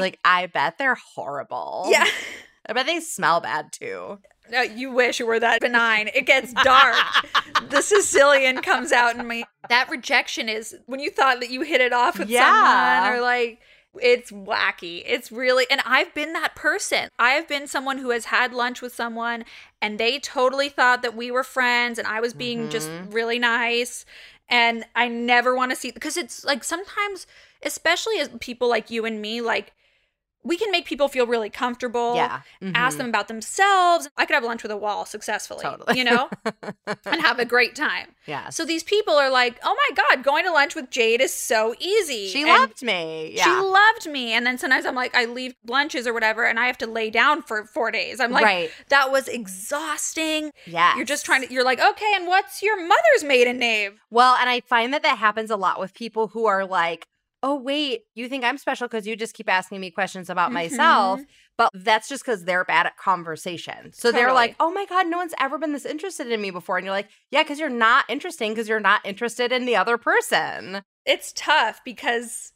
like. I bet they're horrible. yeah. I bet they smell bad too. No, you wish it were that benign. It gets dark. the Sicilian comes out in me. That rejection is when you thought that you hit it off with Yeah. someone or like it's wacky. It's really and I've been that person. I've been someone who has had lunch with someone and they totally thought that we were friends and I was being just Mhm. really nice and I never want to see because it's like sometimes especially as people like you and me like we can make people feel really comfortable yeah. ask Mhm. them about themselves. I could have lunch with a wall successfully, Totally. you know, and have a great time. Yeah. So these people are like, oh my God, going to lunch with Jade is so easy. she And loved me. Yeah. She loved me. And then sometimes I'm like, I leave lunches or whatever and I have to lay down for four days. I'm like, right. that was exhausting. Yeah. You're just trying to, you're like, okay, and what's your mother's maiden name? Well, and I find that that happens a lot with people who are like, oh, wait, you think I'm special because you just keep asking me questions about myself. Mhm. But that's just because they're bad at conversation. So they're like, oh my God, no one's ever been this interested in me before. And you're like, yeah, because you're not interesting because you're not interested in the other person. It's tough because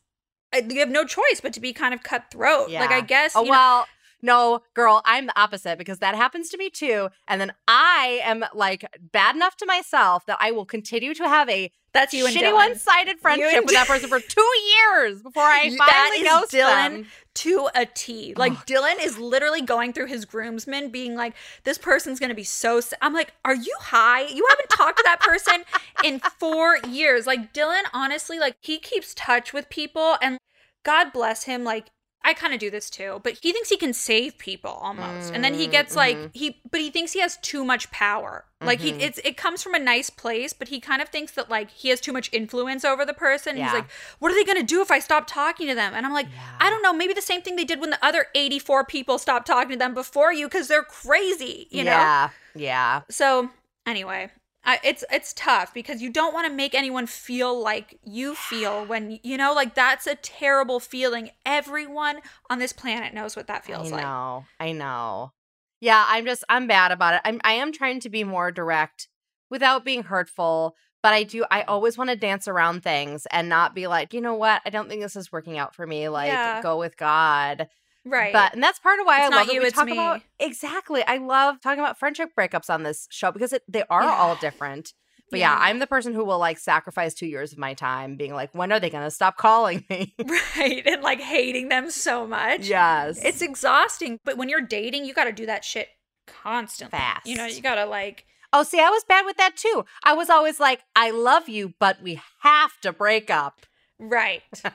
uh, you have no choice but to be kind of cutthroat. Like, I guess. Oh, you know- well, no, girl, I'm the opposite because that happens to me too. And then I am like bad enough to myself that I will continue to have a that's you and shitty one sided friendship with that person for two years before I finally is ghost Dylan. them. to a T. Like Ugh. Dylan is literally going through his groomsmen, being like, "This person's gonna be so." s-" I'm like, "Are you high? You haven't talked to that person in four years." Like Dylan, honestly, like he keeps touch with people, and God bless him. Like I kind of do this too, but he thinks he can save people almost, and then he gets like Mhm. he, but he thinks he has too much power. Like he, Mhm. it's it comes from a nice place, but he kind of thinks that like he has too much influence over the person. Yeah. He's like, "What are they gonna do if I stop talking to them?" And I'm like. I don't know, maybe the same thing they did when the other 84 people stopped talking to them before you because they're crazy, you know? Yeah. Yeah. So, anyway, I, it's it's tough because you don't want to make anyone feel like you feel when, you know, like that's a terrible feeling. Everyone on this planet knows what that feels like. I like. know. I know. Yeah, I'm just I'm bad about it. I'm I am trying to be more direct without being hurtful, but I do I mm. always want to dance around things and not be like, "You know what? I don't think this is working out for me." Like, Yeah. go with God. Right. But and that's part of why It's I love you, we talk me. about exactly. I love talking about friendship breakups on this show because it, they are Yeah. all different. But yeah. Yeah. I'm the person who will like sacrifice two years of my time being like, when are they going to stop calling me? right. And like hating them so much. yes. It's exhausting. But when you're dating, you got to do that shit constantly. Fast. You know, you got to like, Oh, see, I was bad with that too. I was always like, I love you, but we have to break up. Right.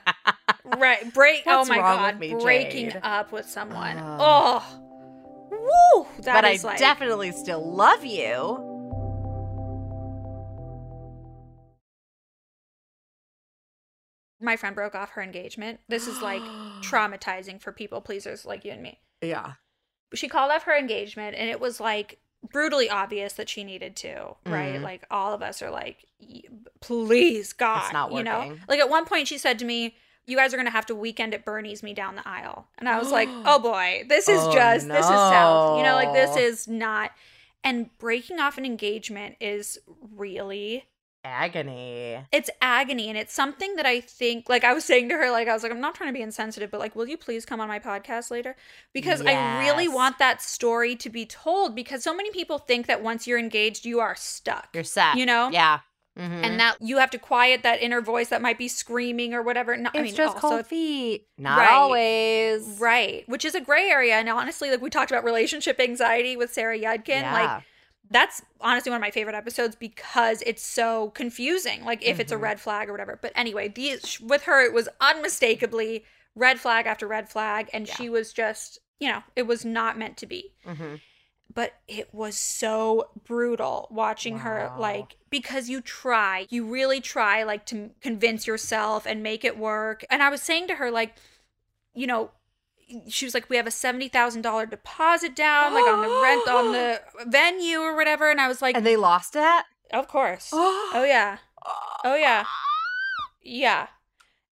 Right. Break. oh my God. with me, breaking Jade? up with someone. Ugh. Oh. Woo. That but I like. definitely still love you. my friend broke off her engagement. This is like traumatizing for people pleasers like you and me. Yeah. She called off her engagement and it was like brutally obvious that she needed to, right? Mhm. Like all of us are like, please, God. not You know? Like at one point she said to me, you guys are gonna have to weekend at Bernie's me down the aisle. And I was like, oh boy, this is Oh, just this is south. You know, like this is not and breaking off an engagement is really agony. It's agony and it's something that I think like I was saying to her like I was like I'm not trying to be insensitive but like will you please come on my podcast later because I really want that story to be told because so many people think that once you're engaged you are stuck. You're set. You know? Yeah. Mhm. and that you have to quiet that inner voice that might be screaming or whatever. No, it's I mean, just also, cold feet. Not Right. always. right? Which is a gray area. And honestly, like we talked about relationship anxiety with Sarah Yudkin, Yeah. like that's honestly one of my favorite episodes because it's so confusing. Like if it's a Mhm. red flag or whatever. But anyway, these with her, it was unmistakably red flag after red flag, and Yeah. she was just, you know, it was not meant to be. Mhm. but it was so brutal watching her like because you try you really try like to convince yourself and make it work and i was saying to her like you know she was like we have a $70000 deposit down like on the rent on the venue or whatever and i was like and they lost it. of course oh yeah oh yeah yeah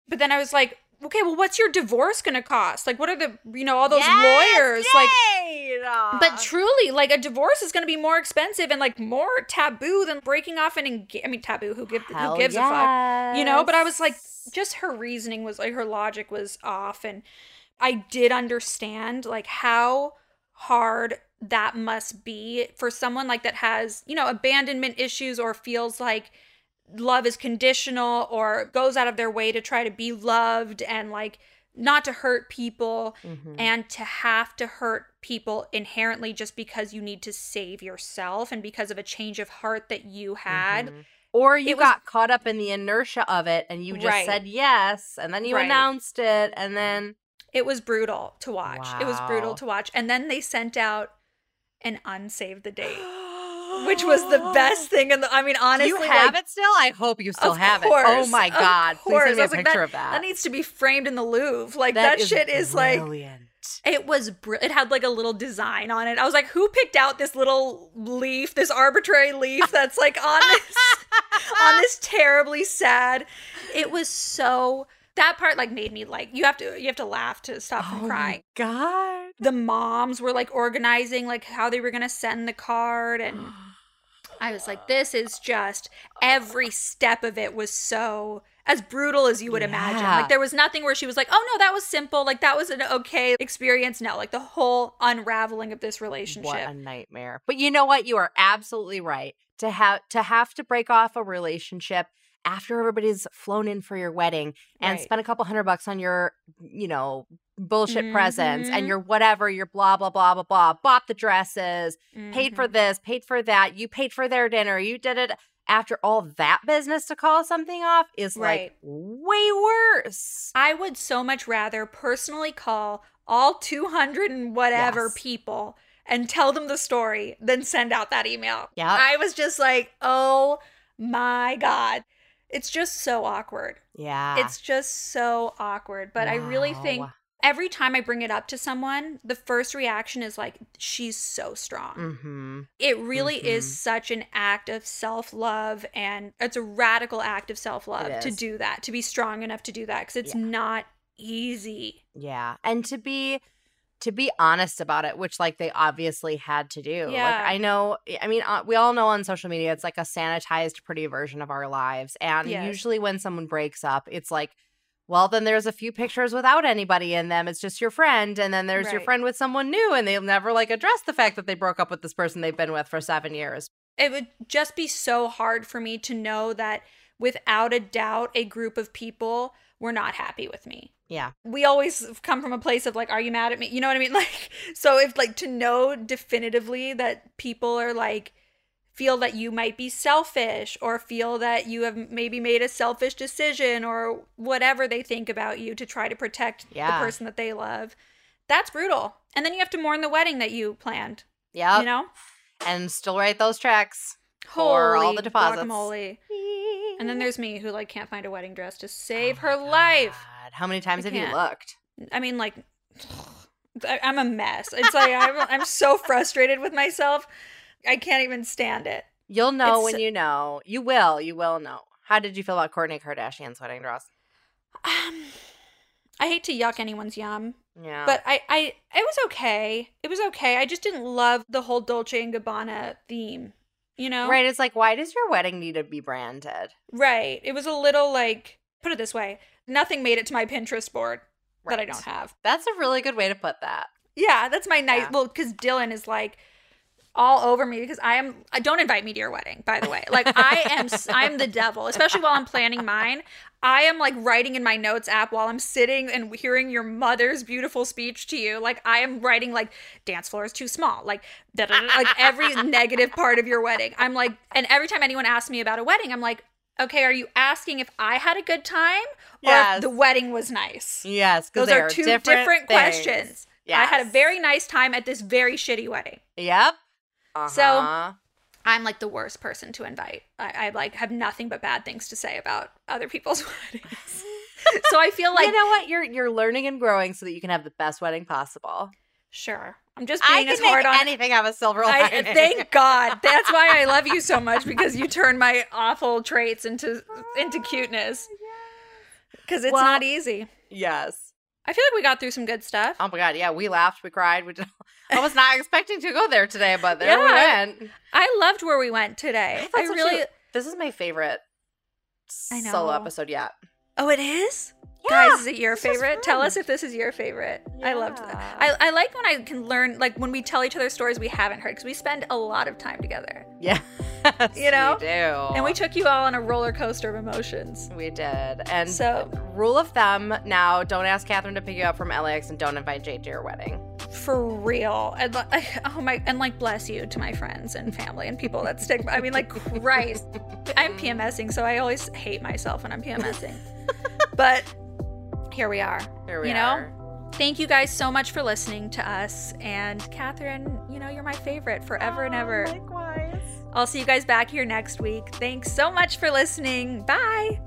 but then i was like okay well what's your divorce gonna cost like what are the you know all those Yes, lawyers like but truly, like a divorce is going to be more expensive and like more taboo than breaking off an engagement. I mean, taboo. Who give who gives a fuck? You know. But I was like, just her reasoning was like her logic was off, and I did understand like how hard that must be for someone like that has you know abandonment issues or feels like love is conditional or goes out of their way to try to be loved and like not to hurt people Mhm. and to have to hurt people inherently just because you need to save yourself and because of a change of heart that you had. Mhm. Or you It was- got caught up in the inertia of it and you just Right. said yes and then you Right. announced it and then It was brutal to watch. It was brutal to watch. And then they sent out an unsave the date, which was the best thing. And I mean, Do honestly, you have like, it still? I hope you still have it. Oh course, my god. Please send me a was like, picture of that. That needs to be framed in the Louvre. Like That that, shit is like. It was br- it had like a little design on it. I was like, who picked out this little leaf, this arbitrary leaf that's like on this on this terribly sad. It was so that part like made me like you have to you have to laugh to stop Oh from my crying. god. The moms were like organizing like how they were going to send the card and I was like this is just every step of it was so as brutal as you would imagine. Like there was nothing where she was like, "Oh no, that was simple. Like that was an okay experience." No, like the whole unraveling of this relationship. What a nightmare. But you know what? You are absolutely right. To have to have to break off a relationship after everybody's flown in for your wedding and Right. spent a couple hundred bucks on your, you know, bullshit presents and Mhm. your whatever, your blah blah blah blah blah, bought the dresses, paid for Mhm. this, paid for that, you paid for their dinner, you did it after all that business to call something off is like way worse. I would so much rather personally call all 200 and whatever Yes. people and tell them the story than send out that email. Yeah. I was just like, oh my God. It's just so awkward. Yeah. It's just so awkward. But I really think every time I bring it up to someone, the first reaction is like, she's so strong. Mm-hmm. It really Mhm. is such an act of self love, and it's a radical act of self love to do that, to be strong enough to do that, because it's Yeah. not easy. Yeah. And to be to be honest about it, which like they obviously had to do. Yeah. Like I know I mean uh, we all know on social media it's like a sanitized pretty version of our lives and Yes. usually when someone breaks up it's like well then there's a few pictures without anybody in them it's just your friend and then there's your friend with someone new and they'll never like address the fact that they broke up with this person they've been with for 7 years. It would just be so hard for me to know that without a doubt, a group of people were not happy with me. Yeah. we always come from a place of like are you mad at me you know what i mean like so if like to know definitively that people are like feel that you might be selfish or feel that you have maybe made a selfish decision or whatever they think about you to try to protect Yeah. the person that they love that's brutal and then you have to mourn the wedding that you planned Yeah. you know And still write those checks. For all Holy the deposits. guacamole. and then there's me who like can't find a wedding dress to save Oh her life God. How many times I have you can't. looked? I mean, like, I- I'm a mess. It's like I'm, I'm so frustrated with myself. I can't even stand it. You'll know It's- when you know. You will. You will know. How did you feel about Kourtney Kardashian's wedding dress? Um, I hate to yuck anyone's yum, Yeah. but I, I, it was okay. It was okay. I just didn't love the whole Dolce and Gabbana theme. You know? Right. It's like, why does your wedding need to be branded? Right. It was a little like, put it this way, nothing made it to my Pinterest board that I don't have. That's a really good way to put that. Yeah, that's my nice. Yeah. Well, because Dylan is like all over me because I am. I don't invite me to your wedding, by the way. Like I am. I'm the devil, especially while I'm planning mine. I am like writing in my notes app while I'm sitting and hearing your mother's beautiful speech to you. Like I am writing like dance floor is too small. Like da, da, da, like every negative part of your wedding. I'm like, and every time anyone asks me about a wedding, I'm like. Okay, are you asking if I had a good time or Yes. if the wedding was nice? Yes. Those they are two different, different, questions. I had a very nice time at this very shitty wedding. Yep. So- Uh-huh. I'm like the worst person to invite. I, I like have nothing but bad things to say about other people's weddings. so I feel like you know what? You're you're learning and growing so that you can have the best wedding possible. sure. I'm just I being can as hard on anything have a silver I, lining. thank God. That's why I love you so much because you turn my awful traits into into cuteness. Because it's Well- not easy. yes. I feel like we got through some good stuff. Oh my god. Yeah, we laughed, we cried. We did, I was not expecting to go there today, but there we went. I loved where we went today. I I really. This is my favorite I know. solo episode yet. Oh, it is. Yeah, Guys, is it your favorite? Tell us if this is your favorite. I loved that. I, I like when I can learn, like when we tell each other stories we haven't heard, because we spend a lot of time together. Yeah. You know? we do. And we took you all on a roller coaster of emotions. we did. And So, rule of thumb now: don't ask Catherine to pick you up from LAX, and don't invite Jade to your wedding. For real. And like, oh my, and like, bless you to my friends and family and people that stick. I mean, like, Christ. I'm PMSing, so I always hate myself when I'm PMSing. but here we are. Here we You know? are. Thank you guys so much for listening to us. And Catherine, you know, you're my favorite forever and oh, ever. Likewise. I'll see you guys back here next week. Thanks so much for listening. Bye.